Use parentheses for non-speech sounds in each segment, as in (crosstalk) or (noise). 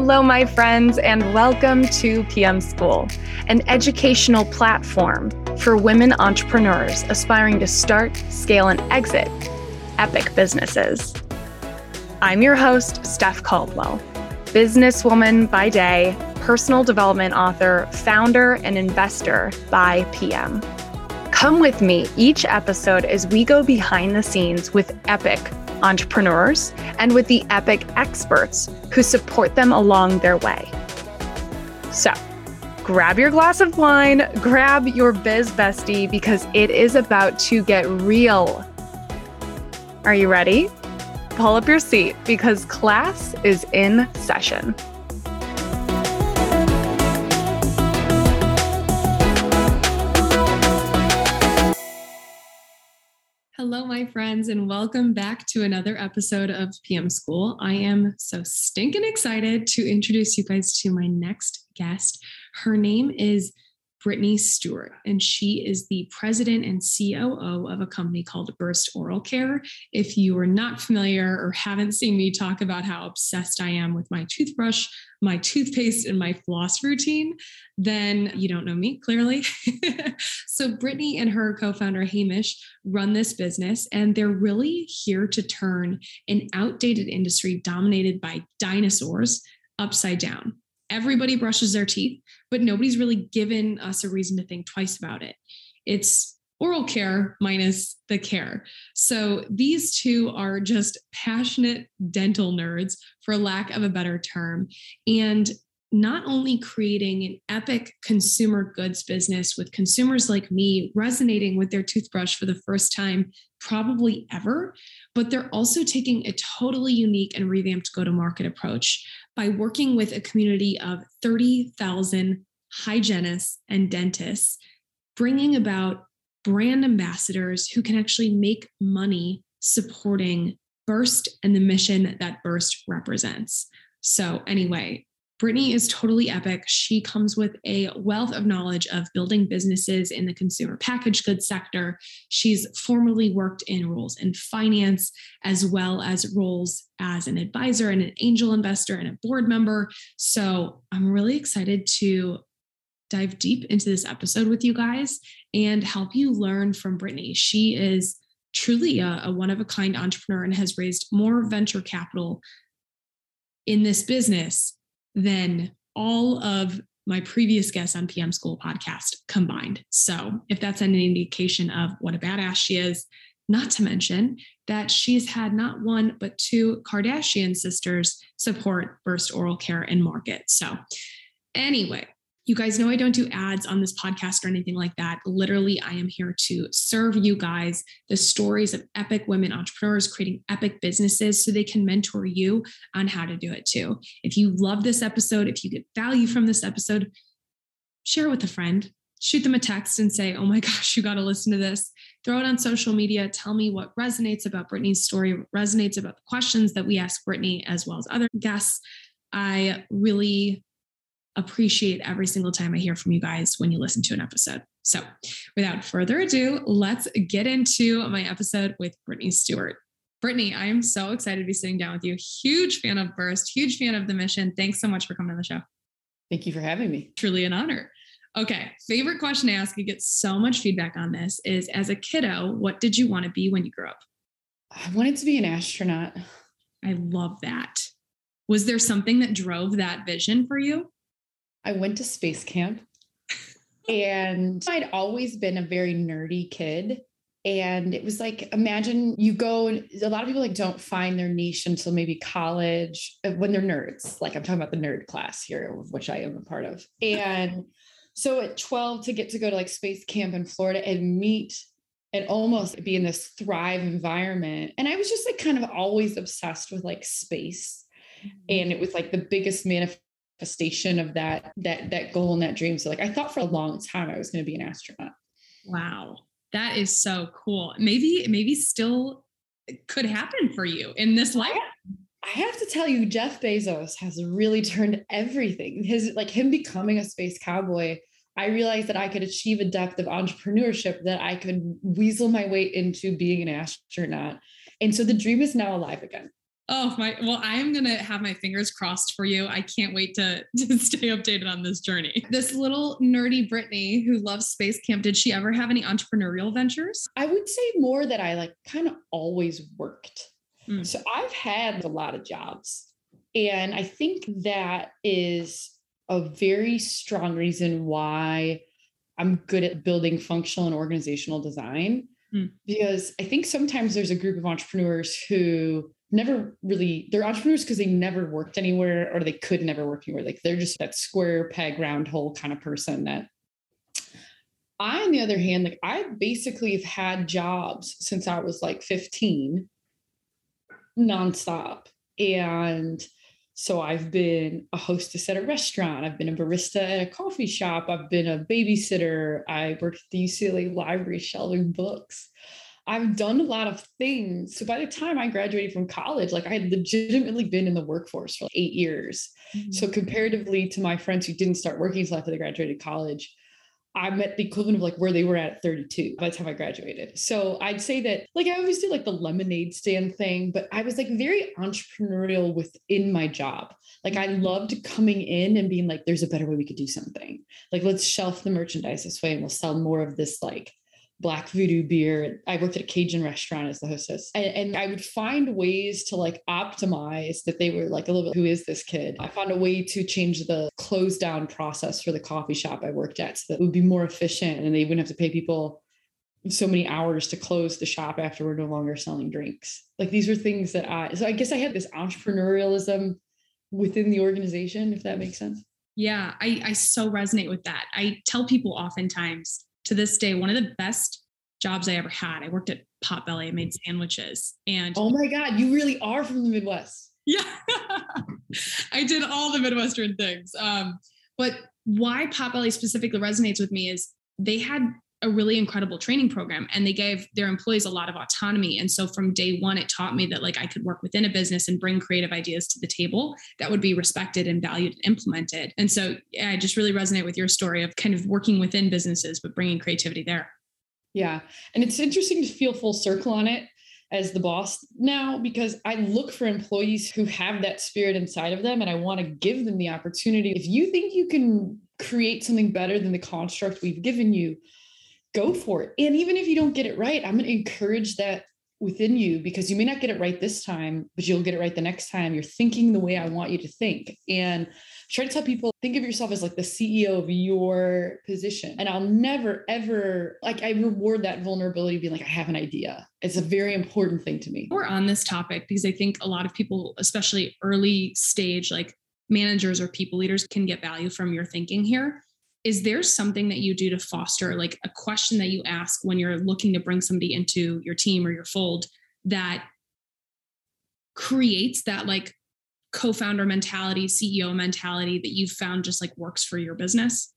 Hello, my friends, and welcome to PM School, an educational platform for women entrepreneurs aspiring to start, scale, and exit epic businesses. I'm your host, Steph Caldwell, businesswoman by day, personal development author, founder, and investor by PM. Come with me each episode as we go behind the scenes with epic entrepreneurs and with the epic experts who support them along their way. So, grab your glass of wine, grab your biz bestie because it is about to get real. Are you ready? Pull up your seat because class is in session. Hello, my friends, and welcome back to another episode of PM School. I am so stinking excited to introduce you guys to my next guest. Her name is Brittany Stewart, and she is the president and COO of a company called Burst Oral Care. If you are not familiar or haven't seen me talk about how obsessed I am with my toothbrush, my toothpaste, and my floss routine, then you don't know me clearly. (laughs) so, Brittany and her co founder Hamish run this business, and they're really here to turn an outdated industry dominated by dinosaurs upside down everybody brushes their teeth, but nobody's really given us a reason to think twice about it. It's oral care minus the care. So these two are just passionate dental nerds, for lack of a better term. And not only creating an epic consumer goods business with consumers like me resonating with their toothbrush for the first time, probably ever, but they're also taking a totally unique and revamped go to market approach by working with a community of 30,000 hygienists and dentists, bringing about brand ambassadors who can actually make money supporting Burst and the mission that Burst represents. So, anyway, Brittany is totally epic. She comes with a wealth of knowledge of building businesses in the consumer packaged goods sector. She's formerly worked in roles in finance, as well as roles as an advisor and an angel investor and a board member. So I'm really excited to dive deep into this episode with you guys and help you learn from Brittany. She is truly a, a one of a kind entrepreneur and has raised more venture capital in this business than all of my previous guests on PM School podcast combined. So, if that's an indication of what a badass she is, not to mention that she's had not one, but two Kardashian sisters support Burst Oral Care and market. So, anyway, you guys know I don't do ads on this podcast or anything like that. Literally, I am here to serve you guys the stories of epic women entrepreneurs creating epic businesses so they can mentor you on how to do it too. If you love this episode, if you get value from this episode, share with a friend. Shoot them a text and say, Oh my (laughs) gosh, you got to listen to this. Throw it on social media. Tell me what resonates about Brittany's story, resonates about the questions that we ask Brittany, as well as other guests. I really appreciate every single time I hear from you guys when you listen to an episode. So, without further ado, let's get into my episode with Brittany Stewart. Brittany, I am so excited to be sitting down with you. Huge fan of Burst, huge fan of the mission. Thanks so much for coming on the show. Thank you for having me. Truly an honor. Okay, favorite question to ask, you get so much feedback on this is as a kiddo, what did you want to be when you grew up? I wanted to be an astronaut. I love that. Was there something that drove that vision for you? I went to space camp and I'd always been a very nerdy kid. And it was like, imagine you go, a lot of people like don't find their niche until maybe college uh, when they're nerds. Like I'm talking about the nerd class here, which I am a part of. And so at 12 to get to go to like space camp in Florida and meet and almost be in this thrive environment. And I was just like kind of always obsessed with like space. Mm-hmm. And it was like the biggest manifestation manifestation of that that that goal and that dream. So like I thought for a long time I was going to be an astronaut. Wow. That is so cool. Maybe maybe still eh, could happen for you in this life. I have to tell you, Jeff Bezos has really turned everything. His like him becoming a space cowboy. I realized that I could achieve a depth of entrepreneurship that I could weasel my way into being an astronaut. And so the dream is now alive again. Oh my! Well, I am gonna have my fingers crossed for you. I can't wait to (laughs) to stay updated on this journey. This little nerdy Brittany who loves space camp. Did she ever have any entrepreneurial ventures? I would say more that I like kind of always worked. Mm. So I've had a lot of jobs, and I think that is a very strong reason why I'm good at building functional and organizational design. Mm. Because I think sometimes there's a group of entrepreneurs who never really they're entrepreneurs because they never worked anywhere or they could never work anywhere. Like they're just that square peg round hole kind of person that i on the other hand like i basically have had jobs since i was like 15 nonstop. And so i've been a hostess at a restaurant. I've been a barista at a coffee shop. I've been a babysitter. I worked at the ucla library shelving books I've done a lot of things. So by the time I graduated from college, like I had legitimately been in the workforce for like eight years. Mm-hmm. So comparatively to my friends who didn't start working until after they graduated college, I'm at the equivalent of like where they were at 32 by the time I graduated. So I'd say that like I always do like the lemonade stand thing, but I was like very entrepreneurial within my job. Like I mm-hmm. loved coming in and being like, there's a better way we could do something. Like let's shelf the merchandise this way and we'll sell more of this like black voodoo beer. I worked at a Cajun restaurant as the hostess. And, and, I would find ways to like optimize that they were like a little bit, who is this kid? I found a way to change the close down process for the coffee shop I worked at so that it would be more efficient and they wouldn't have to pay people so many hours to close the shop after we're no longer selling drinks. Like these were things that I, so I guess I had this entrepreneurialism within the organization, if that makes sense. Yeah, I, I so resonate with that. I tell people oftentimes, to this day, one of the best jobs I ever had. I worked at Potbelly. I made sandwiches. And oh my God, you really are from the Midwest. Yeah. (laughs) I did all the Midwestern things. Um, but why Potbelly specifically resonates with me is they had a really incredible training program and they gave their employees a lot of autonomy. And so from day one it taught me that like i could work within a business and bring creative ideas to the table that would be respected and valued and implemented. And so yeah, i just really resonate with your story of kind of working within businesses but bringing creativity there. Yeah. And it's interesting to feel full circle on it as the boss now because I look for employees who have that spirit inside of them and I want to give them the opportunity. If you think you can create something better than the construct we've given you, go for it. And even if you don't get it right, I'm going to encourage that within you because you may not get it right this time, but you'll get it right the next time. You're thinking the way I want you to think. And try to tell people think of yourself as like the CEO of your position. And I'll never, ever like I reward that vulnerability being like, I have an idea. It's a very important thing to me. We're on this topic because I think a lot of people, especially early stage, like managers or people leaders, can get value from your thinking here is there something that you do to foster like a question that you ask when you're looking to bring somebody into your team or your fold that creates that like co-founder mentality ceo mentality that you've found just like works for your business?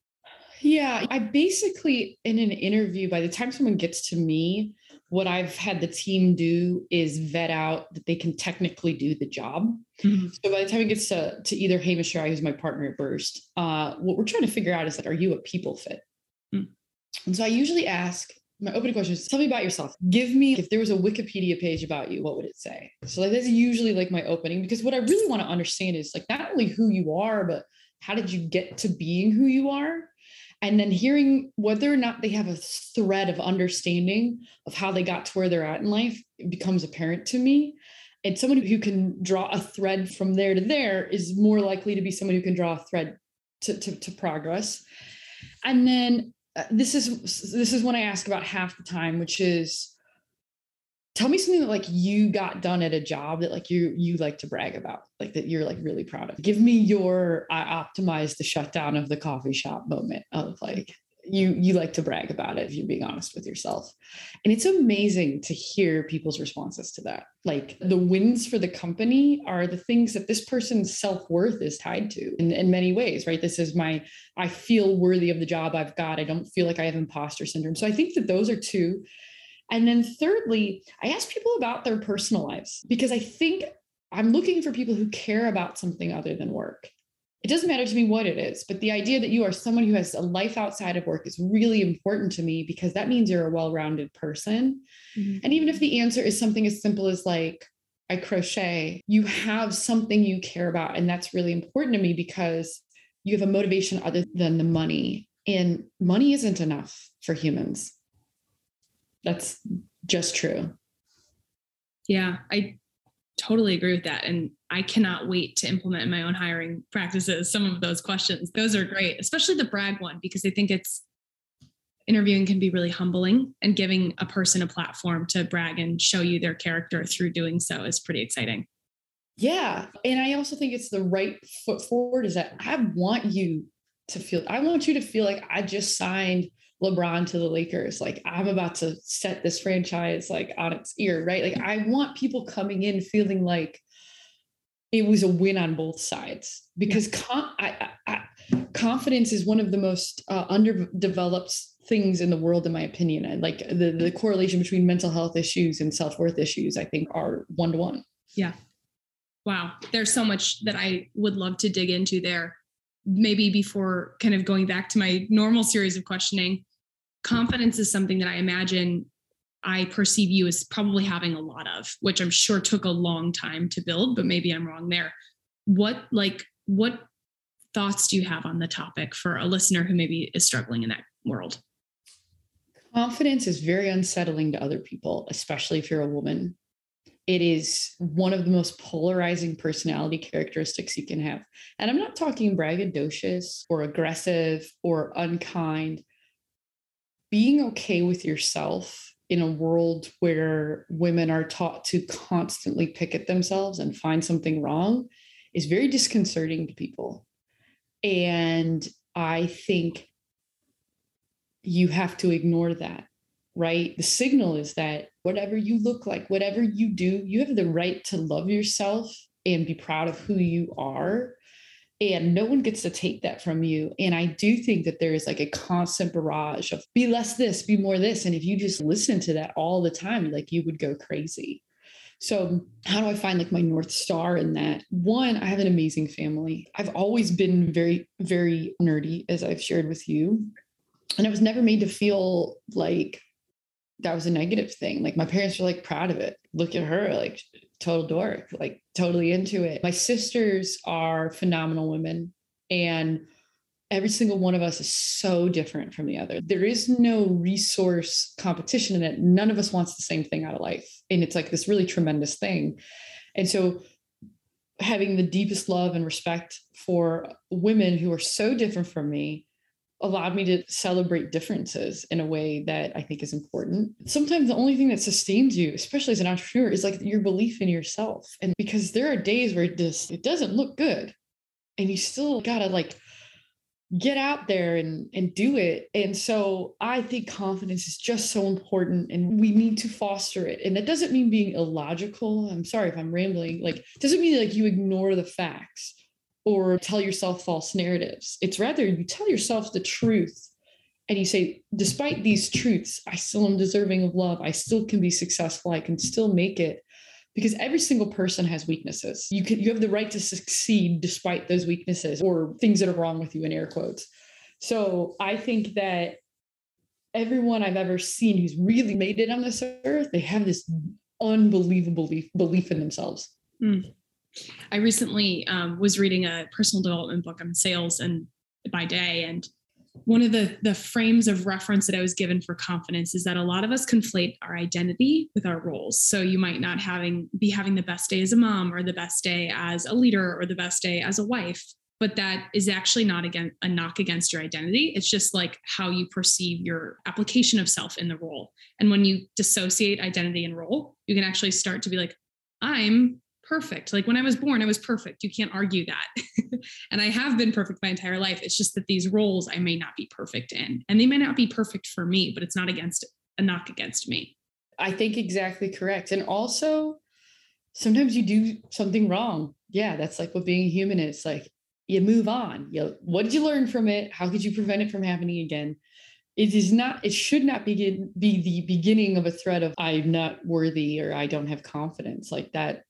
Yeah i basically in an interview by the time someone gets to me what I've had the team do is vet out that they can technically do the job. Mm-hmm. So by the time it gets to, to either Hamish or I, who's my partner at Burst, uh, what we're trying to figure out is like, are you a people fit? Mm. And so I usually ask my opening question is tell me about yourself. Give me, if there was a Wikipedia page about you, what would it say? So like that's usually like my opening because what I really want to understand is like not only who you are, but how did you get to being who you are? And then hearing whether or not they have a thread of understanding of how they got to where they're at in life becomes apparent to me. And someone who can draw a thread from there to there is more likely to be someone who can draw a thread to, to, to progress. And then uh, this is this is when i ask about half the time which is tell me something that like you got done at a job that like you you like to brag about like that you're like really proud of. Give me your i optimized the shutdown of the coffee shop moment of like you you like to brag about it if you're being honest with yourself. And it's amazing to hear people's responses to that. Like the wins for the company are the things that this person's self-worth is tied to in, in many ways right? This is my i feel worthy of the job i've got. I don't feel like i have imposter syndrome. So i think that those are two and then thirdly, I ask people about their personal lives because I think I'm looking for people who care about something other than work. It doesn't matter to me what it is, but the idea that you are someone who has a life outside of work is really important to me because that means you're a well rounded person. Mm-hmm. And even if the answer is something as simple as like, I crochet. You have something you care about. And that's really important to me because you have a motivation other than the money. And money isn't enough for humans. That's just true. Yeah, I totally agree with that. And I cannot wait to implement my own hiring practices some of those questions. Those are great, especially the brag one, because I think it's interviewing can be really humbling and giving a person a platform to brag and show you their character through doing so is pretty exciting. Yeah. And I also think it's the right foot forward is that I want you to feel, I want you to feel like I just signed LeBron to the Lakers. Like I'm about to set this franchise like on its ear, right? Like I want people coming in feeling like it was a win on both sides because con- I, I, confidence is one of the most uh, underdeveloped things in the world, in my opinion. And like the, the correlation between mental health issues and self worth issues, I think are one to one. Yeah. Wow. There's so much that I would love to dig into there. Maybe before kind of going back to my normal series of questioning, confidence is something that I imagine I perceive you as probably having a lot of, which I'm sure took a long time to build, but maybe I'm wrong there. What like what thoughts do you have on the topic for a listener who maybe is struggling in that world? Confidence is very unsettling to other people, especially if you're a woman. It is one of the most polarizing personality characteristics you can have. And I'm not talking braggadocious or aggressive or unkind being okay with yourself in a world where women are taught to constantly pick at themselves and find something wrong is very disconcerting to people. And I think you have to ignore that, right? The signal is that whatever you look like, whatever you do, you have the right to love yourself and be proud of who you are and no one gets to take that from you. And i do think that there is like a constant barrage of be less this be more this. And if you just listen to that all the time like you would go crazy. So how do i find like my north star in that? One i have an amazing family. I've always been very very nerdy as i've shared with you. And i was never made to feel like that was a negative thing. Like my parents were like proud of it. Look at her like total dork, like totally into it. My sisters are phenomenal women, and every single one of us is so different from the other. There is no resource competition in it. None of us wants the same thing out of life. And it's like this really tremendous thing. And so having the deepest love and respect for women who are so different from me allowed me to celebrate differences in a way that I think is important. Sometimes the only thing that sustains you, especially as an entrepreneur, is like your belief in yourself. And because there are days where it just it doesn't look good and you still gotta like get out there and and do it. And so I think confidence is just so important and we need to foster it. And that doesn't mean being illogical. I'm sorry if I'm rambling. Like doesn't mean like you ignore the facts or tell yourself false narratives. It's rather you tell yourself the truth and you say, despite these truths, I still am deserving of love. I still can be successful. I can still make it because every single person has weaknesses. You can you have the right to succeed despite those weaknesses or things that are wrong with you in air quotes. So I think that everyone I've ever seen who's really made it on this earth, they have this unbelievable belief, belief in themselves. Mm. I recently um, was reading a personal development book on sales and by day, and one of the the frames of reference that I was given for confidence is that a lot of us conflate our identity with our roles. So you might not having be having the best day as a mom or the best day as a leader or the best day as a wife, but that is actually not again a knock against your identity. It's just like how you perceive your application of self in the role. And when you dissociate identity and role, you can actually start to be like, I'm perfect. Like when I was born, I was perfect. You can't argue that. (laughs) and I have been perfect my entire life. It's just that these roles I may not be perfect in, and they may not be perfect for me, but it's not against a knock against me. I think exactly correct. And also, sometimes you do something wrong. Yeah, that's like what being human is. Like you move on. You what did you learn from it? How could you prevent it from happening again? It is not, it should not begin be the beginning of a threat of I'm not worthy or I don't have confidence. Like that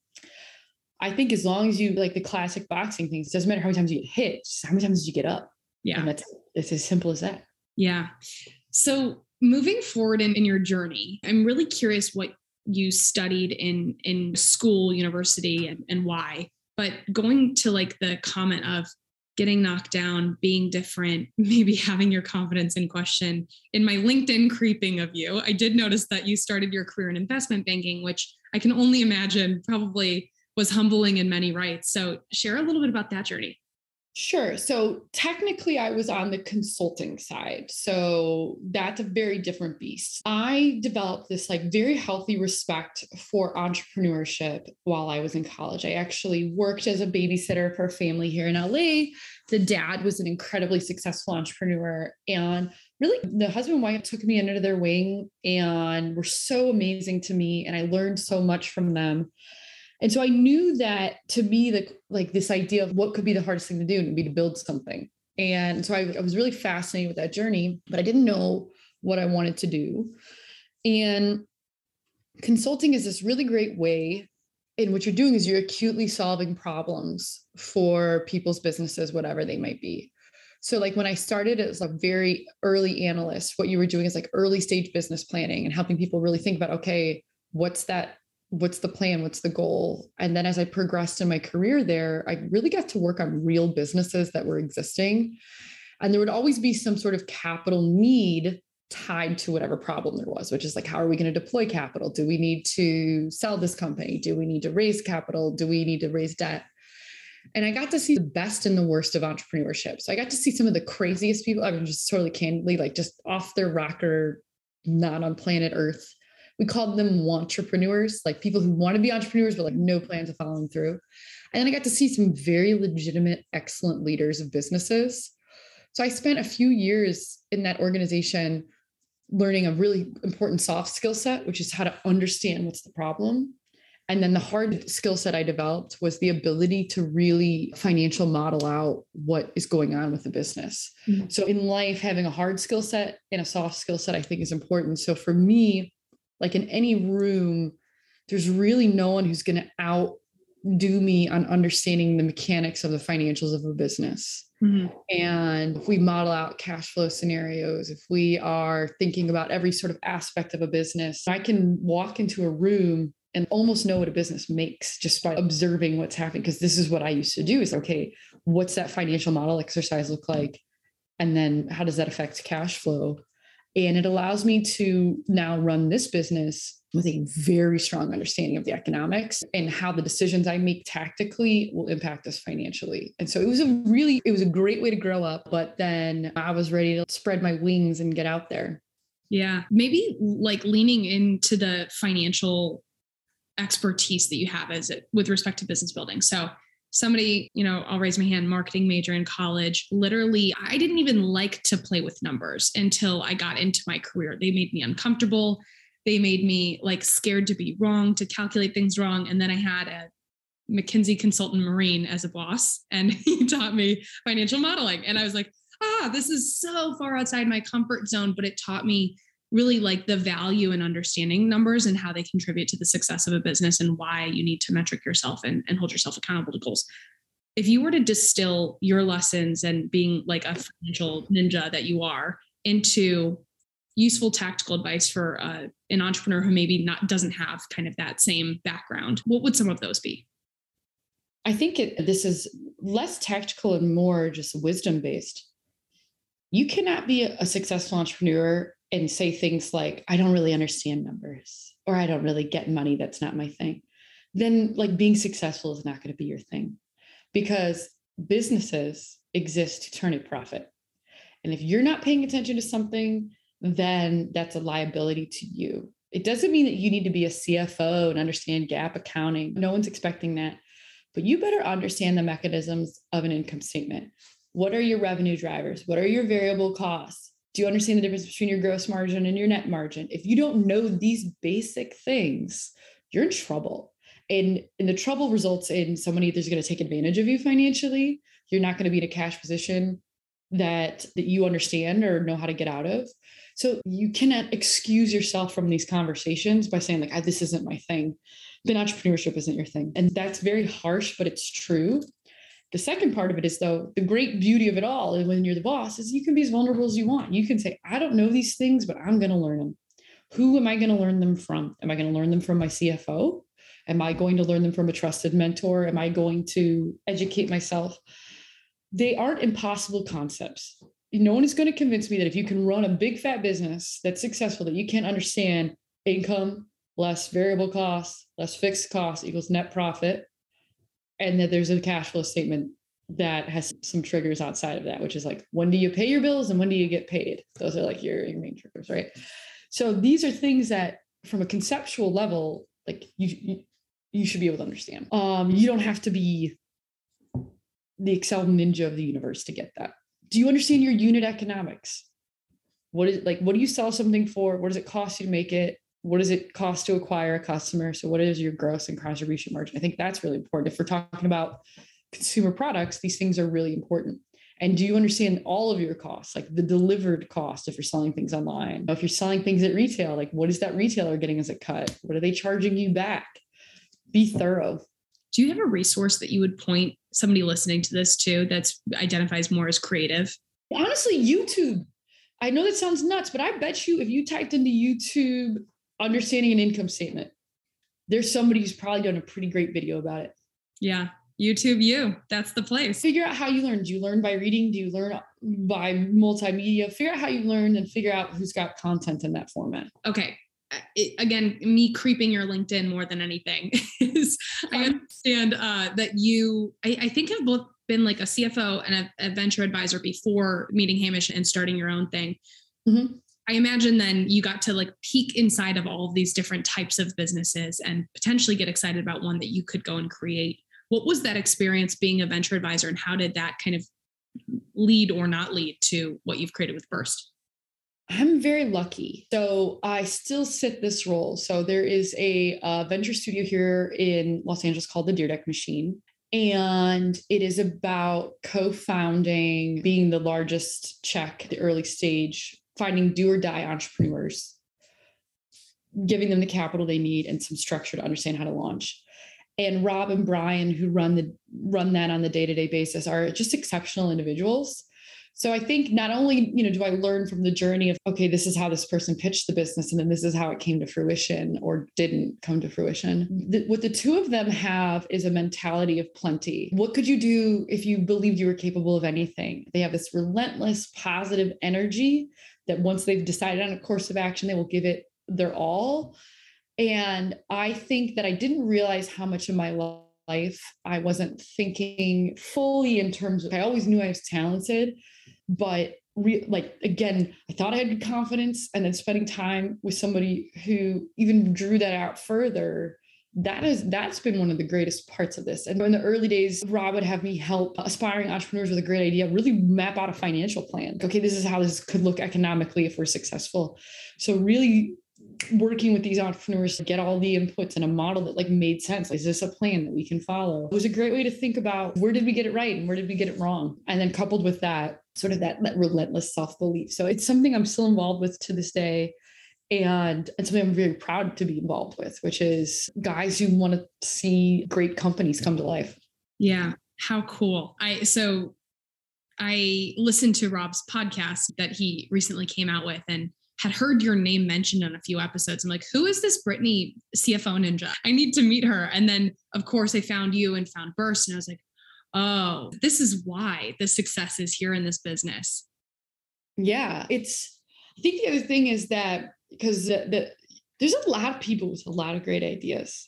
I think as long as you like the classic boxing things, it doesn't matter how many times you get hit, just how many times did you get up? Yeah. And that's it's as simple as that. Yeah. So moving forward in, in your journey, I'm really curious what you studied in in school, university, and, and why. But going to like the comment of getting knocked down, being different, (laughs) maybe having your confidence in question. In my LinkedIn creeping of you, I did notice that you started your career in investment banking, which I can only imagine probably was humbling in many rights. So, share a little bit about that journey. Sure. So technically, I was on the consulting side. So that's a very different beast. I developed this like very healthy respect for entrepreneurship while I was in college. I actually worked as a babysitter for a family here in LA. The dad was an incredibly successful entrepreneur. And really, the husband and wife took me under their wing and were so amazing to me. And I learned so much from them. And so I knew that to me, the like this idea of what could be the hardest thing to do would be to build something. And so I, I was really fascinated with that journey, but I didn't know what I wanted to do. And consulting is this really great way in what you're doing is you're acutely solving problems for people's businesses, whatever they might be. So, like when I started as a very early analyst, what you were doing is like early stage business planning and helping people really think about, okay, what's that what's the plan what's the goal? And then as i progressed in my career there i really got to work on real businesses that were existing. And there would always be some sort of capital need tied to whatever problem there was which is like how are we going to deploy capital? Do we need to sell this company? Do we need to raise capital? Do we need to raise debt? And I got to see the best and the worst of entrepreneurship. So I got to see some of the craziest people. I mean, just totally candidly, like just off their rocker, not on planet Earth we called them entrepreneurs, like people who want to be entrepreneurs, but like no plans of following through. And then I got to see some very legitimate, excellent leaders of businesses. So I spent a few years in that organization learning a really important soft skill set, which is how to understand what's the problem. And then the hard skill set I developed was the ability to really financial model out what is going on with the business. Mm-hmm. So in life, having a hard skill set and a soft skill set, I think is important. So for me, like in any room there's really no one who's going to outdo me on understanding the mechanics of the financials of a business. Mm-hmm. and if we model out cash flow scenarios if we are thinking about every sort of aspect of a business i can walk into a room and almost know what a business makes just by observing what's happening because this is what i used to do is okay what's that financial model exercise look like? And then how does that affect cash flow and it allows me to now run this business with a very strong understanding of the economics and how the decisions I make tactically will impact us financially. And so it was a really, it was a great way to grow up. But then I was ready to spread my wings and get out there. Yeah. Maybe like leaning into the financial expertise that you have as it with respect to business building. So somebody, you know, I'll raise my hand, marketing major in college. Literally, I didn't even like to play with numbers until I got into my career. They made me uncomfortable. They made me like scared to be wrong, to calculate things wrong. And then I had a McKinsey consultant Marine as a boss, and (laughs) he taught me financial modeling. And I was like, ah, this is so far outside my comfort zone, but it taught me really like the value in understanding numbers and how they contribute to the success of a business and why you need to metric yourself and, and hold yourself accountable to goals. If you were to distill your lessons and being like a financial ninja that you are into useful tactical advice for uh, an entrepreneur who maybe not doesn't have kind of that same background, what would some of those be? I think it, this is less tactical and more just wisdom based. You cannot be a successful entrepreneur and say things like, I don't really understand numbers or I don't really get money. That's not my thing. Then, like, being successful is not going to be your thing because businesses exist to turn a profit. And if you're not paying attention to something, then that's a liability to you. It doesn't mean that you need to be a CFO and understand GAAP accounting. No one's expecting that. But you better understand the mechanisms of an income statement. What are your revenue drivers? What are your variable costs? Do you understand the difference between your gross margin and your net margin? If you don't know these basic things, you're in trouble. And, and the trouble results in someone either is going to take advantage of you financially. You're not going to be in a cash position that that you understand or know how to get out of. So you cannot excuse yourself from these conversations by saying like, "This isn't my thing." Then entrepreneurship isn't your thing, and that's very harsh, but it's true. The second part of it is though the great beauty of it all, and when you're the boss, is you can be as vulnerable as you want. You can say, I don't know these things, but I'm going to learn them. Who am I going to learn them from? Am I going to learn them from my CFO? Am I going to learn them from a trusted mentor? Am I going to educate myself? They aren't impossible concepts. No one is going to convince me that if you can run a big fat business that's successful, that you can't understand income less variable costs, less fixed costs equals net profit. And that there's a cash flow statement that has some triggers outside of that, which is like when do you pay your bills and when do you get paid? Those are like your, your main triggers, right? So these are things that from a conceptual level, like you, you you should be able to understand. Um, you don't have to be the Excel ninja of the universe to get that. Do you understand your unit economics? What is like what do you sell something for? What does it cost you to make it? What does it cost to acquire a customer? So what is your gross and contribution margin? I think that's really important. If we're talking about consumer products, these things are really important. And do you understand all of your costs, like the delivered cost if you're selling things online? If you're selling things at retail, like what is that retailer getting as a cut? What are they charging you back? Be thorough. Do you have a resource that you would point somebody listening to this to that identifies more as creative? Honestly, YouTube. I know that sounds nuts, but I bet you if you typed into YouTube understanding an income statement, there's somebody who's probably done a pretty great video about it. Yeah. YouTube you. That's the place. Figure out how you learn. Do you learn by reading? Do you learn by multimedia? Figure out how you learn and figure out who's got content in that format. Okay. It, again, me creeping your LinkedIn more than anything (laughs) is I understand uh, that you, I, I, think have both been like a CFO and a, a, venture advisor before meeting Hamish and starting your own thing. Mm-hmm. I imagine then you got to like peek inside of all of these different types of businesses and potentially get excited about one that you could go and create what was that experience being a venture advisor and how did that kind of lead or not lead to what you've created with Burst? I'm very lucky. So I still sit this role. So there is a uh, venture studio here in Los Angeles called the Dyrdek Machine. And it is about co founding, being the largest check, the early stage, finding do or die entrepreneurs, giving them the capital they need and some structure to understand how to launch and Rob and Brian, who run the run that on the day to day basis, are just exceptional individuals. So I think not only you know do I learn from the journey of okay, this is how this person pitched the business, and then this is how it came to fruition or didn't come to fruition. The, what the two of them have is a mentality of plenty. What could you do if you believed you were capable of anything? They have this relentless positive energy that once they've decided on a course of action, they will give it their all and I think that I didn't realize how much of my life I wasn't thinking fully in terms of, I always knew I was talented, but re- like, again, I thought I had confidence. And then spending time with somebody who even drew that out further that is that's been one of the greatest parts of this and in the early days rob would have me help aspiring entrepreneurs with a great idea really map out a financial plan okay this is how this could look economically if we're successful so really working with these entrepreneurs to get all the inputs and a model that like made sense. Is this a plan that we can follow? It was a great way to think about where did we get it right and where did we get it wrong? And then coupled with that, sort of that, that relentless self-belief. So it's something I'm still involved with to this day. And it's something I'm very proud to be involved with, which is guys who want to see great companies come to life. Yeah. How cool. I so I listened to Rob's podcast that he recently came out with and had heard your name mentioned on a few episodes. I'm like, who is this Brittany CFO ninja? I need to meet her. And then, of course, I found you and found Burst. And I was like, oh, this is why the success is here in this business. Yeah. It's, I think the other thing is that because the, the, there's a lot of people with a lot of great ideas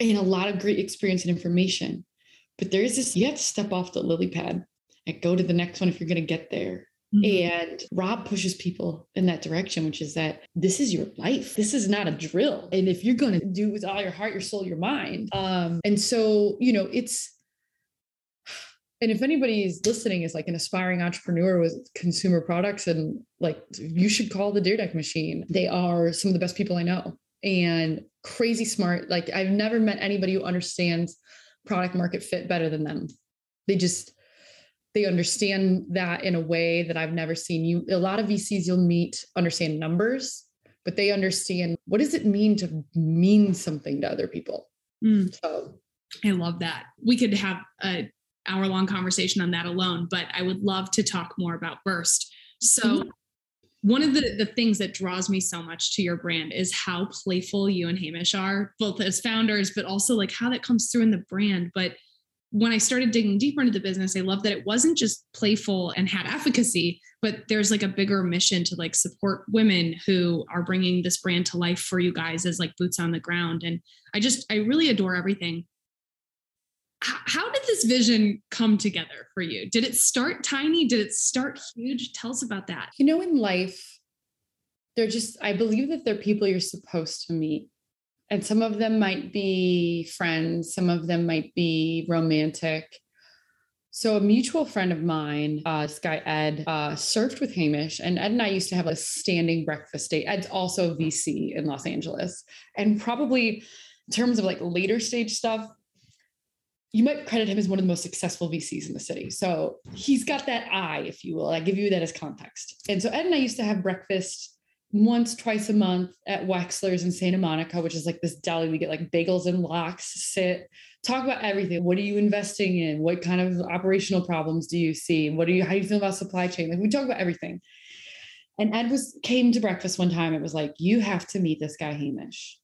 and a lot of great experience and information. But there is this, you have to step off the lily pad and go to the next one if you're going to get there. Mm-hmm. And Rob pushes people in that direction, which is that this is your life. This is not a drill. And if you're going to do with all your heart, your soul, your mind. Um, and so, you know, it's, and if anybody is listening is like an aspiring entrepreneur with consumer products and like you should call the Dyrdek Machine they are some of the best people i know and crazy smart like i've never met anybody who understands product market fit better than them they just they understand that in a way that I've never seen. You a lot of VCs you'll meet understand numbers, but they understand what does it mean to mean something to other people. Mm. So I love that. We could have a hour long conversation on that alone, but I would love to talk more about Burst. So mm-hmm. one of the, the things that draws me so much to your brand is how playful you and Hamish are, both as founders, but also like how that comes through in the brand. But when I started digging deeper into the business, I love that it wasn't just playful and had efficacy, but there's like a bigger mission to like support women who are bringing this brand to life for you guys as like boots on the ground. And I just, I really adore everything. How did this vision come together for you? Did it start tiny? Did it start huge? Tell us about that. You know, in life, they're just, I believe that they're people you're supposed to meet and some of them might be friends, some of them might be romantic. So a mutual friend of mine, uh, this guy Ed, uh, surfed with Hamish, and Ed and I used to have a standing breakfast date. Ed's also VC in Los Angeles, and probably in terms of like later stage stuff, you might credit him as one of the most successful VCs in the city. So he's got that eye, if you will. I give you that as context. And so Ed and I used to have breakfast once, twice a month at Wexler's in Santa Monica, which is like this deli. We get like bagels and lox, sit, talk about everything. What are you investing in? What kind of operational problems do you see? What are you, how do you feel about supply chain? Like we talk about everything. And Ed was came to breakfast one time. It was like, you have to meet this guy, Hamish.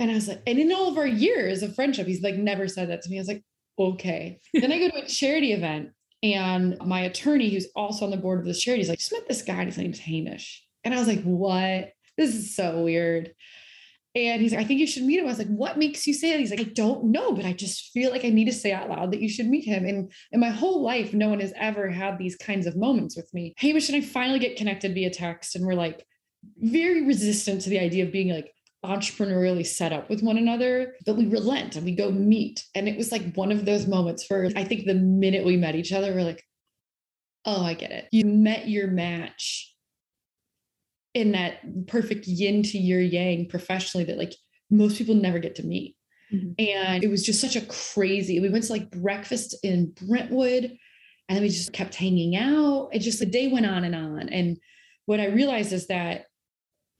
And I was like, and in all of our years of friendship, he's like never said that to me. I was like, okay. then I go to a charity event and my attorney, who's also on the board of this charity, is like, just met this guy. His name's Hamish. And I was like, what? This is so weird. And he's like, I think you should meet him. I was like, what makes you say that? He's like, I don't know, but I just feel like I need to say out loud that you should meet him. And in my whole life, no one has ever had these kinds of moments with me. Hamish and I finally get connected via text, and we're like very resistant to the idea of being like entrepreneurially set up with one another, but we relent and we go meet. And it was like one of those moments where I think the minute we met each other, we're like, oh, I get it. You met your match in that perfect yin to your yang professionally that like most people never get to meet. Mm-hmm. And it was just such a crazy, we went to like breakfast in Brentwood and then we just kept hanging out. It just the day went on and on. And what I realized is that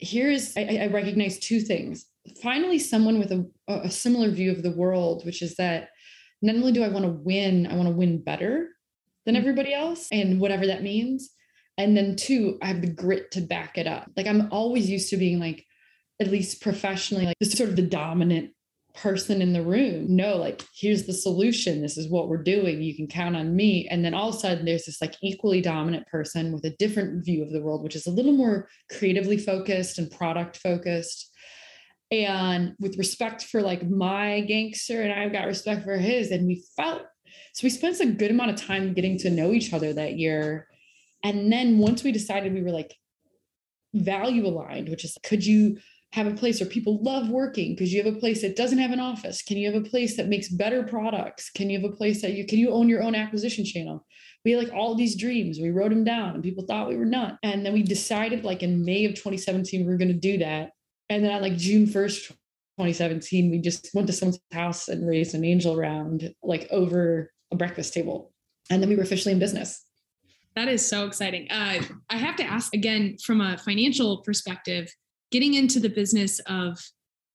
here is I, I recognize two things. Finally, someone with a, a similar view of the world, which is that not only do I want to win, I want to win better than mm-hmm. everybody else, and whatever that means. And then two, I have the grit to back it up. Like I'm always used to being like, at least professionally, like this sort of the dominant person in the room. No, like here's the solution. This is what we're doing. You can count on me. And then all of a sudden there's this like equally dominant person with a different view of the world, which is a little more creatively focused and product focused. And with respect for like my gangster, and I've got respect for his. And we felt so we spent a good amount of time getting to know each other that year and then once we decided we were like value aligned, which is could you have a place where people love working? Because you have a place that doesn't have an office? Can you have a place that makes better products? Can you have a place that you can you own your own acquisition channel? We had like all these dreams. We wrote them down and people thought we were nuts. And then we decided like in May of 2017, we were going to do that. And then on like June 1st, 2017, we just went to someone's house and raised an angel round like over a breakfast table. And then we were officially in business. That is so exciting. Uh, I have to ask again from a financial perspective, getting into the business of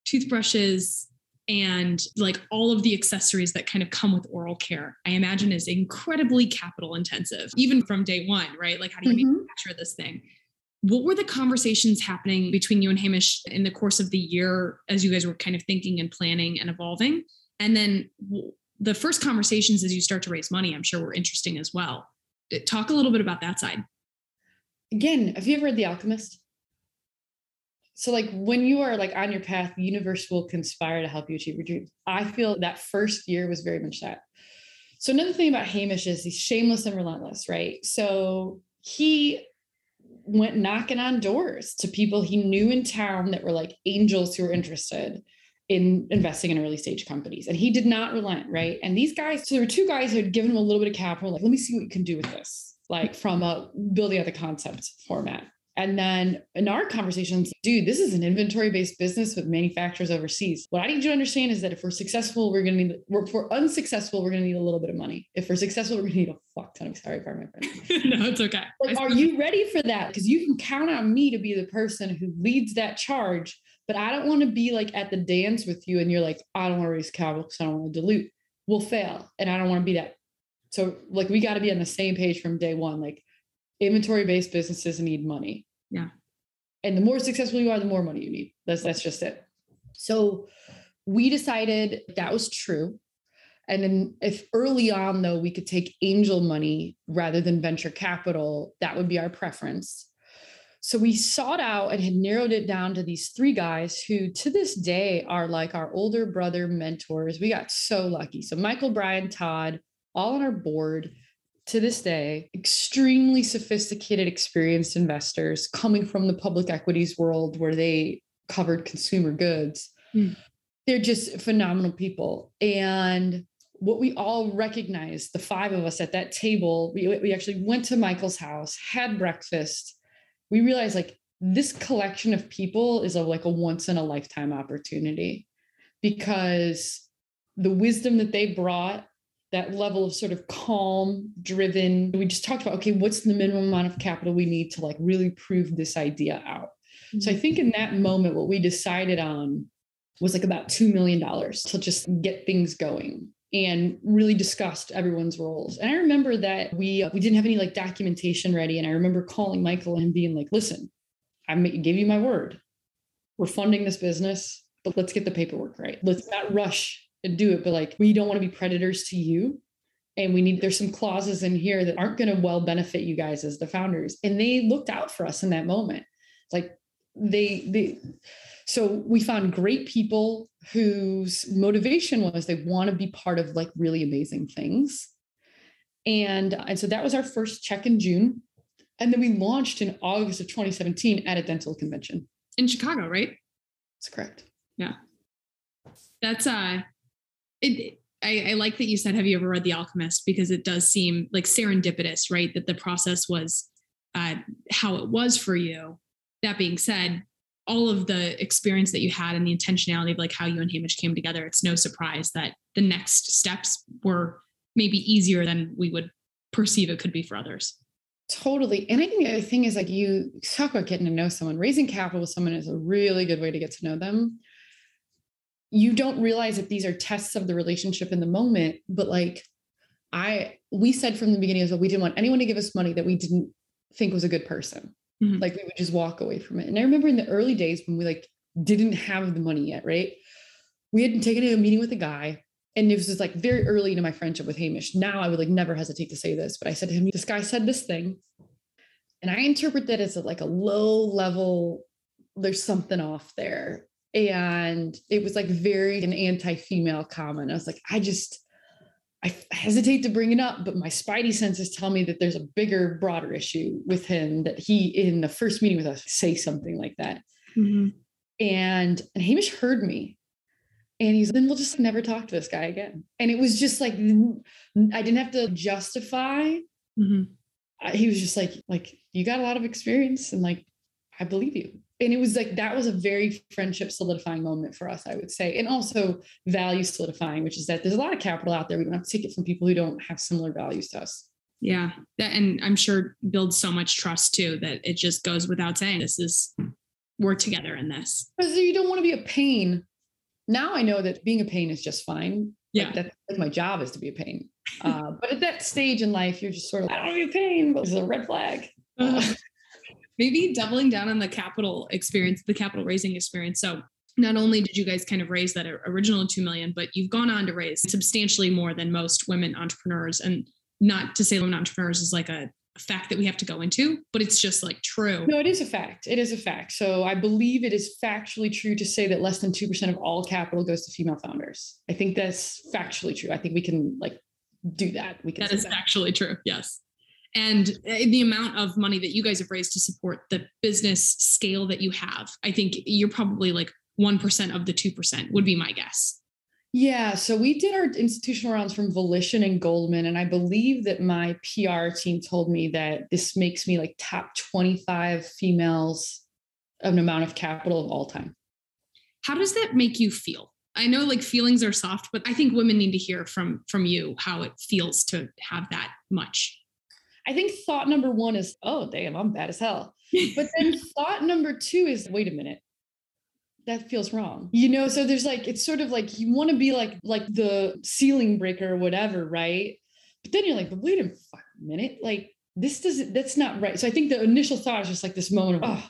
toothbrushes and like all of the accessories that kind of come with oral care, I imagine is incredibly capital intensive, even from day one, right? Like, how do you mm-hmm. manufacture this thing? What were the conversations happening between you and Hamish in the course of the year as you guys were kind of thinking and planning and evolving? And then the first conversations as you start to raise money, I'm sure were interesting as well talk a little bit about that side. Again, have you ever read The Alchemist? So, like when you are like on your path, universe will conspire to help you achieve your dreams. I feel that first year was very much that. So another thing about Hamish is he's shameless and relentless, right? So he went knocking on doors to people he knew in town that were like angels who were interested in investing in early stage companies. And he did not relent, right? And these guys, so there were two guys who had given him a little bit of capital, like, let me see what you can do with this, like from a building out the concept format. And then in our conversations, dude, this is an inventory based business with manufacturers overseas. What I need you to understand is that if we're successful, we're going to need, if we're unsuccessful, we're going to need a little bit of money. If we're successful, we're going to need a fuck ton of, sorry, pardon my friend. (laughs) no, it's okay. Like, are you ready for that? Because you can count on me to be the person who leads that charge but I don't want to be like at the dance with you and you're like, I don't want to raise capital because I don't want to dilute. We'll fail. And I don't want to be that. So like we got to be on the same page from day one. Like inventory based businesses need money. Yeah. And the more successful you are, the more money you need. That's that's just it. So we decided that was true. And then if early on though we could take angel money rather than venture capital, that would be our preference. So we sought out and had narrowed it down to these three guys who to this day are like our older brother mentors. We got so lucky. So Michael, Brian, Todd, all on our board to this day, extremely sophisticated, experienced investors coming from the public equities world where they covered consumer goods. Mm. They're just phenomenal people. And what we all recognized, the five of us at that table, we, we actually went to Michael's house, had breakfast. We realized like this collection of people is a like a once in a lifetime opportunity because the wisdom that they brought that level of sort of calm, driven. We just talked about, okay, what's the minimum amount of capital we need to like really prove this idea out? Mm-hmm. So I mm-hmm. think in that moment, what we decided on was like about $2 million to just get things going and really discussed everyone's roles. And I remember that we uh, we didn't have any like documentation ready. And I remember calling Michael and being like, listen, I gave you my word. We're funding this business, but let's get the paperwork right. Let's not rush and do it, but like we don't want to be predators to you. And we need, there's some clauses in here that aren't going to well benefit you guys as the founders. And they looked out for us in that moment. It's like they, they, so we found great people whose motivation was they want to be part of like really amazing things. And, and so that was our first check in June. And then we launched in August of 2017 at a dental convention. In Chicago, right? That's correct. Yeah. That's uh it, I, I, like that you said, have you ever read The Alchemist? Because it does seem like serendipitous, right? That the process was uh, how it was for you. That being said, all of the experience that you had and the intentionality of like how you and Hamish came together, it's no surprise that the next steps were maybe easier than we would perceive it could be for others. Totally. And I think the other thing is like you talk about getting to know someone, raising capital with someone is a really good way to get to know them you don't realize that these are tests of the relationship in the moment but like i we said from the beginning as well we didn't want anyone to give us money that we didn't think was a good person. Mm-hmm. like we would just walk away from it. And i remember in the early days when we like didn't have the money yet right? We had taken a meeting with a guy and it was just like very early into my friendship with hamish. Now i would like never hesitate to say this but i said to him this guy said this thing and i interpret that as a, like a low level there's something off there and it was like very an anti-female comment. I was like, I just I hesitate to bring it up, but my spidey senses tell me that there's a bigger, broader issue with him that he in the first meeting with us say something like that. Mm-hmm. And and Hamish heard me. And he's then we'll just never talk to this guy again. And it was just like I didn't have to justify. Mm-hmm. He was just like, like, you got a lot of experience and like, I believe you and it was like that was a very friendship solidifying moment for us i would say. And also value solidifying which is that there's a lot of capital out there. We don't have to take it from people who don't have similar values to us. Yeah. That, and i'm sure builds so much trust too that it just goes without saying this is we're together in this. Because you don't want to be a pain. Now i know that being a pain is just fine. Yeah. like that's like my job is to be a pain. Uh, but at that stage in life you're just sort of i don't want to be a pain but it's a red flag. uh, (laughs) maybe doubling down on the capital experience, the capital raising experience. So not only did you guys kind of raise that original 2 million, but you've gone on to raise substantially more than most women entrepreneurs. And not to say women entrepreneurs is like a fact that we have to go into, but it's just like true. No, it is a fact. It is a fact. So I believe it is factually true to say that less than 2% of all capital goes to female founders. I think that's factually true. I think we can like do that. We can That is that. actually true. Yes and eh, the amount of money that you guys have raised to support the business scale that you have i think you're probably like 1% of the 2% would be my guess. Yeah so we did our institutional rounds from volition and goldman and i believe that my pr team told me that this makes me like top 25 females of an amount of capital of all time. How does that make you feel? I know like feelings are soft but i think women need to hear from from you how it feels to have that much I think thought number one is, oh, damn, I'm bad as hell. But then (laughs) thought number two is, wait a minute, that feels wrong. You know, so there's like, it's sort of like you want to be like, like the ceiling breaker or whatever, right? But then you're like, but wait a minute, like this doesn't, that's not right. So I think the initial thought is just like this moment of, oh,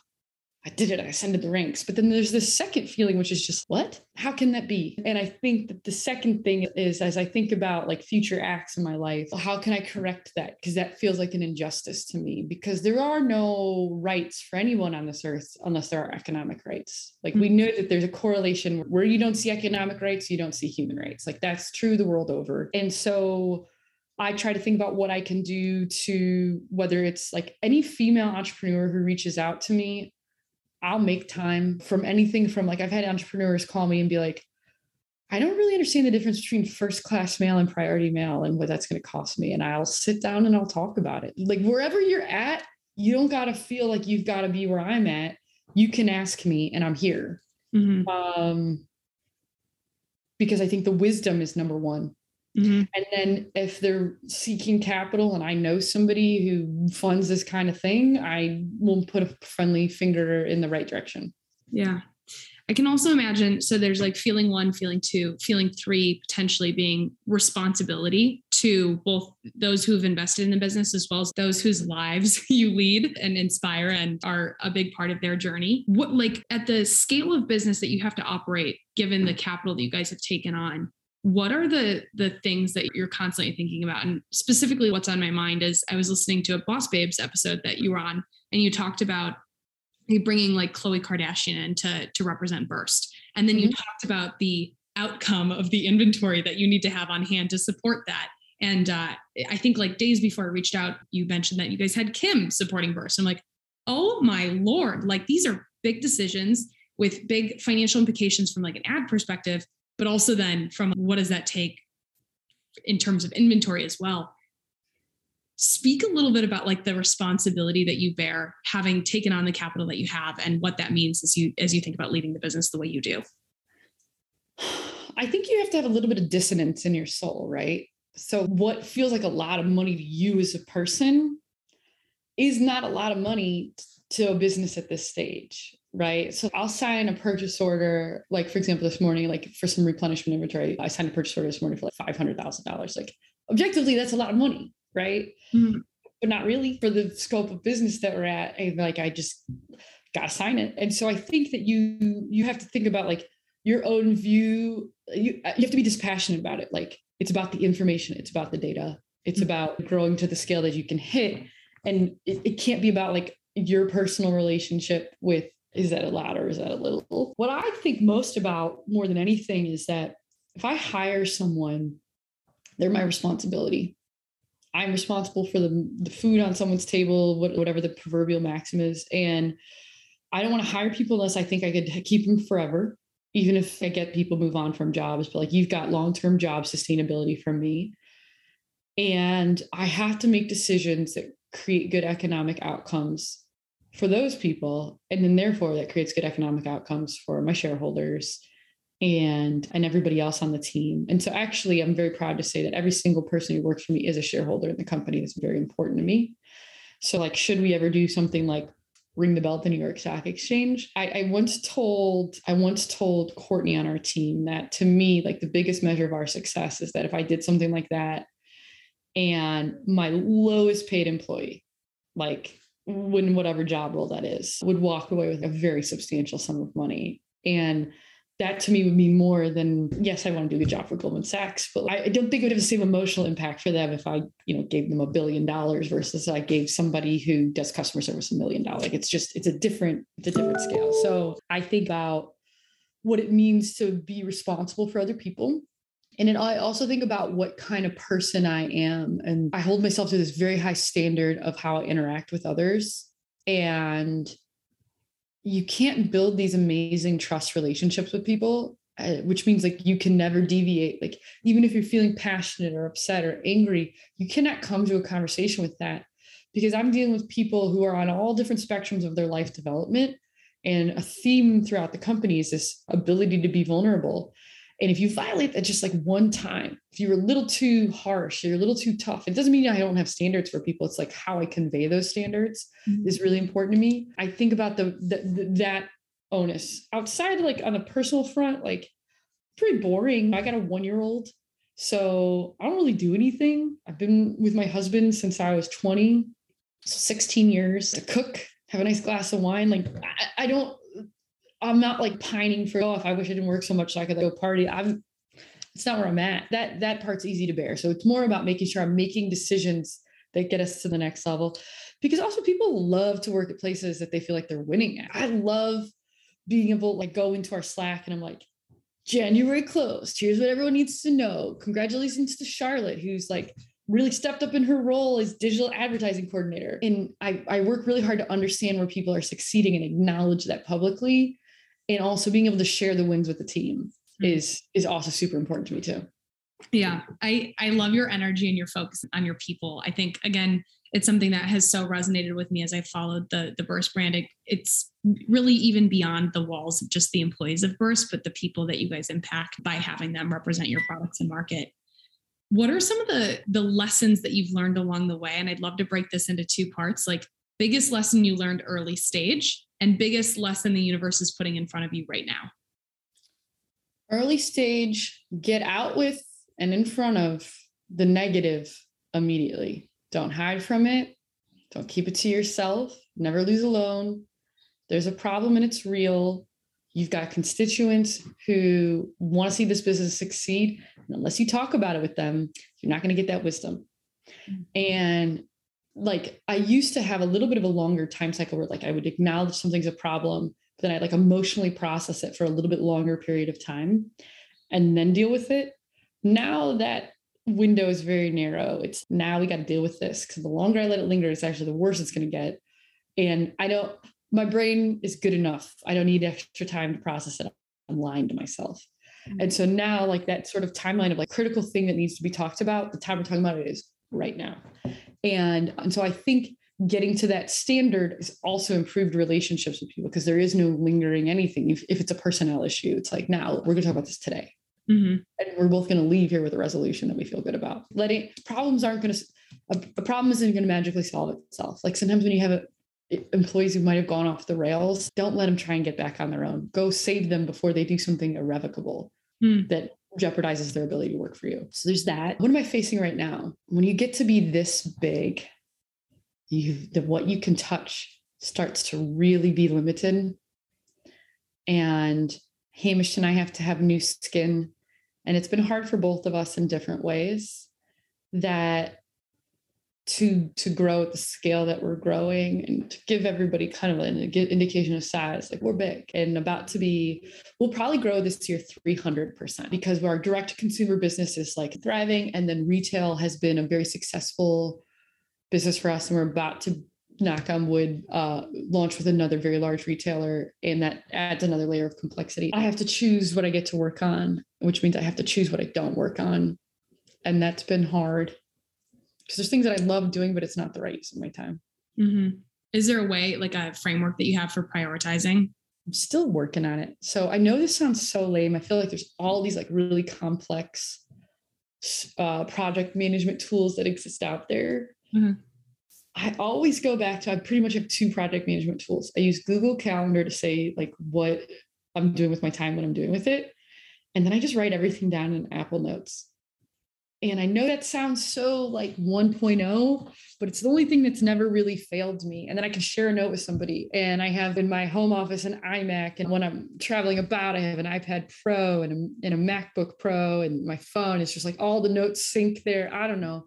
I did it. I ascended the ranks. But then there's this second feeling, which is just, what? How can that be? And I think that the second thing is as I think about like future acts in my life, how can I correct that? Because that feels like an injustice to me because there are no rights for anyone on this earth unless there are economic rights. Like we hmm. know that there's a correlation where you don't see economic rights, you don't see human rights. Like that's true the world over. And so I try to think about what I can do to whether it's like any female entrepreneur who reaches out to me, I'll make time from anything from like I've had entrepreneurs call me and be like, I don't really understand the difference between first class mail and priority mail and what that's going to cost me. And I'll sit down and I'll talk about it. Like wherever you're at, you don't got to feel like you've got to be where I'm at. You can ask me and I'm here. Mm-hmm. Um, because I think the wisdom is number one. Mm-hmm. And then if they're seeking capital and I know somebody who funds this kind of thing, I will put a friendly finger in the right direction. Yeah. I can also imagine so there's like feeling one, feeling two, feeling three potentially being responsibility to both those who have invested in the business as well as those whose lives (laughs) you lead and inspire and are a big part of their journey. What like at the scale of business that you have to operate given the capital that you guys have taken on, what are the the things that you're constantly thinking about? And specifically what's on my mind is i was listening to a boss babes episode that you were on and you talked about you bringing like khloe kardashian in to to represent burst. And then mm-hmm. you talked about the outcome of the inventory that you need to have on hand to support that. And uh, i think like days before i reached out you mentioned that you guys had kim supporting burst. I'm like oh my lord like these are big decisions with big financial implications from like an ad perspective but also then from what does that take in terms of inventory as well? Speak a little bit about like the responsibility that you bear having taken on the capital that you have and what that means as you as you think about leading the business the way you do. (sighs) I think you have to have a little bit of dissonance in your soul right? So what feels like a lot of money to you as a person is not a lot of money to a business at this stage right? So I'll sign a purchase order, like for example, this morning, like for some replenishment inventory, I signed a purchase order this morning for like five hundred thousand dollars. Like objectively, that's a lot of money, right? Mm-hmm. But not really for the scope of business that we're at. And like I just gotta sign it. And so I think that you you have to think about like your own view. You you have to be dispassionate about it. Like it's about the information, it's about the data, it's mm-hmm. about growing to the scale that you can hit. And it, it can't be about like your personal relationship with is that a lot or is that a little? What I think most about more than anything is that if I hire someone, they're my responsibility. I'm responsible for the, the food on someone's table, whatever the proverbial maxim is. And I don't want to hire people unless I think I could keep them forever, even if I get people move on from jobs. But like you've got long term job sustainability from me. And I have to make decisions that create good economic outcomes for those people and then therefore that creates good economic outcomes for my shareholders and and everybody else on the team. And so actually i'm very proud to say that every single person who works for me is a shareholder in the company. That's very important to me. So like should we ever do something like ring the bell at the new york stock exchange? I, I once told i once told courtney on our team that to me like the biggest measure of our success is that if i did something like that and my lowest paid employee like when whatever job role that is would walk away with a very substantial sum of money. And that to me would mean more than yes i want to do the job for goldman sachs but i don't think it would have the same emotional impact for them if i you know gave them a billion dollars versus i gave somebody who does customer service a million dollars. Like it's just it's a different it's a different scale. So i think about what it means to be responsible for other people and it, I also think about what kind of person I am. And I hold myself to this very high standard of how I interact with others. And you can't build these amazing trust relationships with people, uh, which means like you can never deviate. Like, even if you're feeling passionate or upset or angry, you cannot come to a conversation with that because I'm dealing with people who are on all different spectrums of their life development. And a theme throughout the company is this ability to be vulnerable. And if you violate that just like one time, if you're a little too harsh, you're a little too tough, it doesn't mean I don't have standards for people. It's like how I convey those standards mm-hmm. is really important to me. I think about the, the, the that onus outside, like on the personal front, like pretty boring. I got a one year old. So I don't really do anything. I've been with my husband since I was 20. So 16 years to cook, have a nice glass of wine. Like I, I don't, I'm not like pining for, oh, if I wish I didn't work so much so I could go party. I'm, it's not where I'm at. That, that part's easy to bear. So it's more about making sure I'm making decisions that get us to the next level. Because also people love to work at places that they feel like they're winning at. I love being able to like go into our Slack and I'm like, January closed. Here's what everyone needs to know. Congratulations to Charlotte, who's like really stepped up in her role as digital advertising coordinator. And I, I work really hard to understand where people are succeeding and acknowledge that publicly. And also being able to share the wins with the team mm-hmm. is is also super important to me too. Yeah, I I love your energy and your focus on your people. I think again, it's something that has so resonated with me as I followed the the Burst brand. It, it's really even beyond the walls of just the employees of Burst, but the people that you guys impact by having them represent your products and market. What are some of the the lessons that you've learned along the way? And I'd love to break this into two parts. Like biggest lesson you learned early stage and biggest lesson the universe is putting in front of you right now. Early stage, get out with and in front of the negative immediately don't hide from it. Don't keep it to yourself. Never lose alone. There's a problem and it's real. You've got constituents who want to see this business succeed. And unless you talk about it with them, you're not going to get that wisdom. Mm-hmm. And like I used to have a little bit of a longer time cycle where like I would acknowledge something's a problem, but then I'd like emotionally process it for a little bit longer period of time and then deal with it. Now that window is very narrow. It's now we got to deal with this because the longer I let it linger, it's actually the worse it's going to get. And I don't, my brain is good enough. I don't need extra time to process it. I'm lying to myself. Mm-hmm. And so now, like that sort of timeline of like critical thing that needs to be talked about, the time we're talking about it is right now. And, and so I think getting to that standard is also improved relationships with people because there is no lingering anything. If, if it's a personnel issue, it's like, now we're going to talk about this today. Mm-hmm. And we're both going to leave here with a resolution that we feel good about. Letting problems aren't going to, a, a, problem isn't going to magically solve itself. Like sometimes when you have a, employees who might have gone off the rails, don't let them try and get back on their own. Go save them before they do something irrevocable mm. that jeopardizes their ability to work for you. So there's that. What am I facing right now? When you get to be this big, you the what you can touch starts to really be limited. And Hamish and I have to have new skin and it's been hard for both of us in different ways that to to grow at the scale that we're growing and to give everybody kind of an indication of size like we're big and about to be we'll probably grow this year 300% because our direct to consumer business is like thriving and then retail has been a very successful business for us and we're about to knock on wood, uh, launch with another very large retailer, and that adds another layer of complexity. I have to choose what I get to work on, which means I have to choose what I don't work on, and that's been hard because there's things that I love doing, but it's not the right use of my time. Mm-hmm. Is there a way, like a framework that you have for prioritizing? I'm still working on it. So I know this sounds so lame. I feel like there's all these like really complex uh, project management tools that exist out there. Mm-hmm I always go back to I pretty much have two project management tools. I use Google Calendar to say like what I'm doing with my time, what I'm doing with it. And then I just write everything down in Apple Notes. And I know that sounds so like 1.0, but it's the only thing that's never really failed me. And then I can share a note with somebody. And I have in my home office an iMac. And when I'm traveling about, I have an iPad Pro and a, and a MacBook Pro and my phone. It's just like all the notes sync there. I don't know.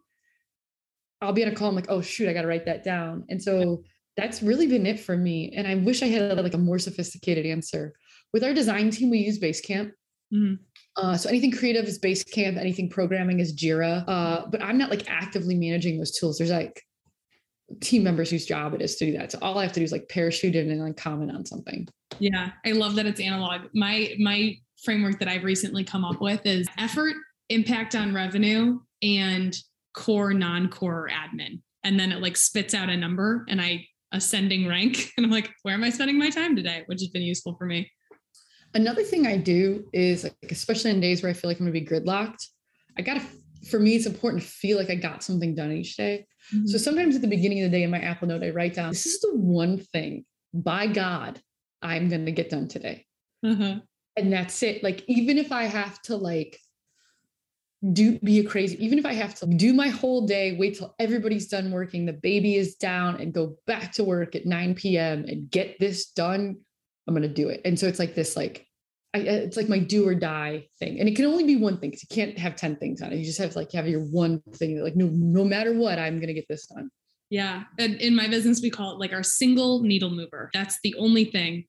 I'll be on a call. I'm like, oh shoot, I got to write that down. And so that's really been it for me. And I wish I had like a more sophisticated answer. With our design team, we use Basecamp. Mm-hmm. Uh, so anything creative is Basecamp. Anything programming is Jira. Uh, but I'm not like actively managing those tools. There's like team members whose job it is to do that. So all I have to do is like parachute in and like comment on something. Yeah, I love that it's analog. My my framework that I've recently come up with is effort, impact on revenue, and core, non-core admin. And then it like spits out a number and I ascending rank. (laughs) And I'm like, where am I spending my time today? Which has been useful for me. Another thing I do is like, especially in days where I feel like I'm gonna be gridlocked, I gotta for me, it's important to feel like I got something done each day. Mm-hmm. So sometimes at the beginning of the day in my Apple Note, I write down, this is the one thing by God I'm going to get done today. Mm-hmm. And that's it. Like, even if I have to like do be a crazy, even if I have to do my whole day, wait till everybody's done working, the baby is down, and go back to work at 9 p.m. and get this done, I'm gonna do it. And so it's like this, like I, it's like my do or die thing, and it can only be one thing because you can't have ten things on it. You just have to like have your one thing that like no no matter what, I'm gonna get this done. Yeah, and in my business we call it like our single needle mover. That's the only thing.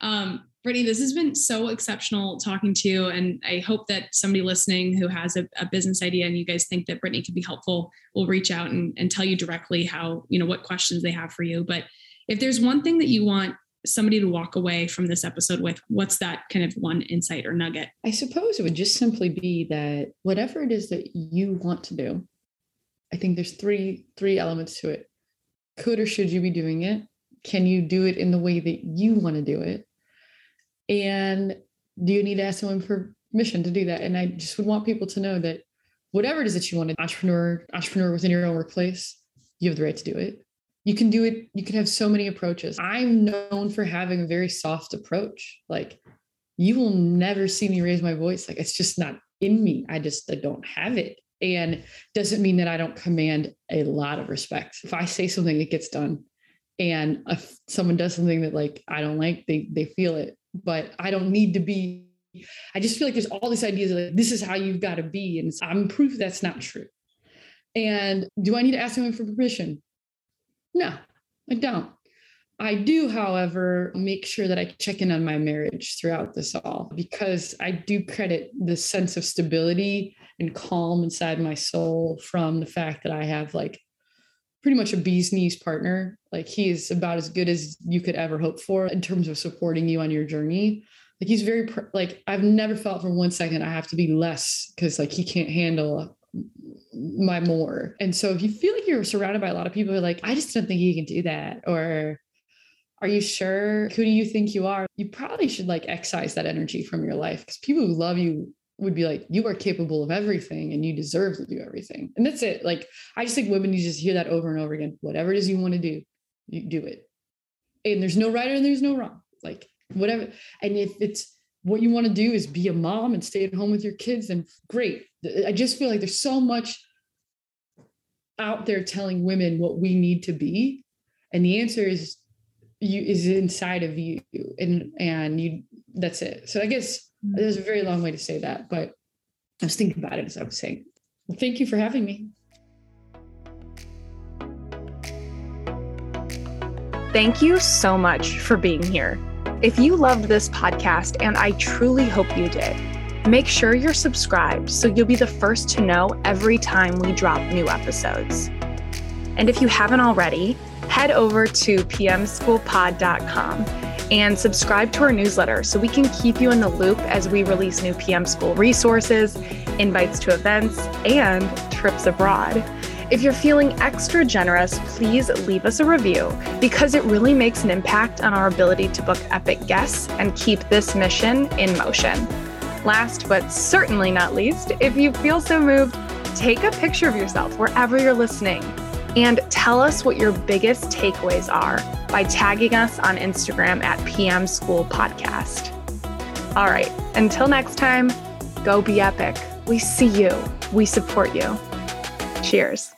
Um, Brittany, this has been so exceptional talking to you. And I hope that somebody listening who has a, a, business idea and you guys think that Brittany could be helpful will reach out and, and tell you directly how, you know, what questions they have for you. But if there's one thing that you want somebody to walk away from this episode with, what's that kind of one insight or nugget? I suppose it would just simply be that whatever it is that you want to do, I think there's three three elements to it. Could or should you be doing it? Can you do it in the way that you want to do it? And do you need to ask someone for permission to do that? And I just would want people to know that whatever it is that you want to entrepreneur, entrepreneur within your own workplace, you have the right to do it. You can do it, you can have so many approaches. I'm known for having a very soft approach. Like you will never see me raise my voice. Like it's just not in me. I just I don't have it. And doesn't mean that I don't command a lot of respect. If I say something it gets done and if someone does something that like I don't like, they they feel it but I don't need to be. I just feel like there's all these ideas like this is how you've got to be. And I'm proof that's not true. And do I need to ask someone for permission? No, I don't. I do, however, make sure that I check in on my marriage throughout this all because I do credit the sense of stability and calm inside my soul from the fact that I have like pretty much a bee's knees partner. Like he is about as good as you could ever hope for in terms of supporting you on your journey. Like he's very like I've never felt for one second I have to be less because like he can't handle my more. And so if you feel like you're surrounded by a lot of people who are like, I just don't think you can do that, or are you sure? Who do you think you are? You probably should like excise that energy from your life because people who love you would be like, you are capable of everything and you deserve to do everything. And that's it. Like, I just think women, you just hear that over and over again. Whatever it is you want to do, you do it. And there's no right and there's no wrong. Like, whatever. And if it's what you want to do is be a mom and stay at home with your kids, then great. I just feel like there's so much out there telling women what we need to be. And the answer is you is inside of you. And and you that's it. So I guess mm-hmm. there's a very long way to say that, but I was thinking about it as I was saying. Well, thank you for having me. Thank you so much for being here. If you loved this podcast, and I truly hope you did, make sure you're subscribed so you'll be the first to know every time we drop new episodes. And if you haven't already, head over to pmschoolpod.com and subscribe to our newsletter so we can keep you in the loop as we release new PM School resources, invites to events, and trips abroad. If you're feeling extra generous, please leave us a review because it really makes an impact on our ability to book epic guests and keep this mission in motion. Last but certainly not least, if you feel so moved, take a picture of yourself wherever you're listening and tell us what your biggest takeaways are by tagging us on Instagram at PM School Podcast. All right, until next time, go be epic. We see you, we support you. Cheers.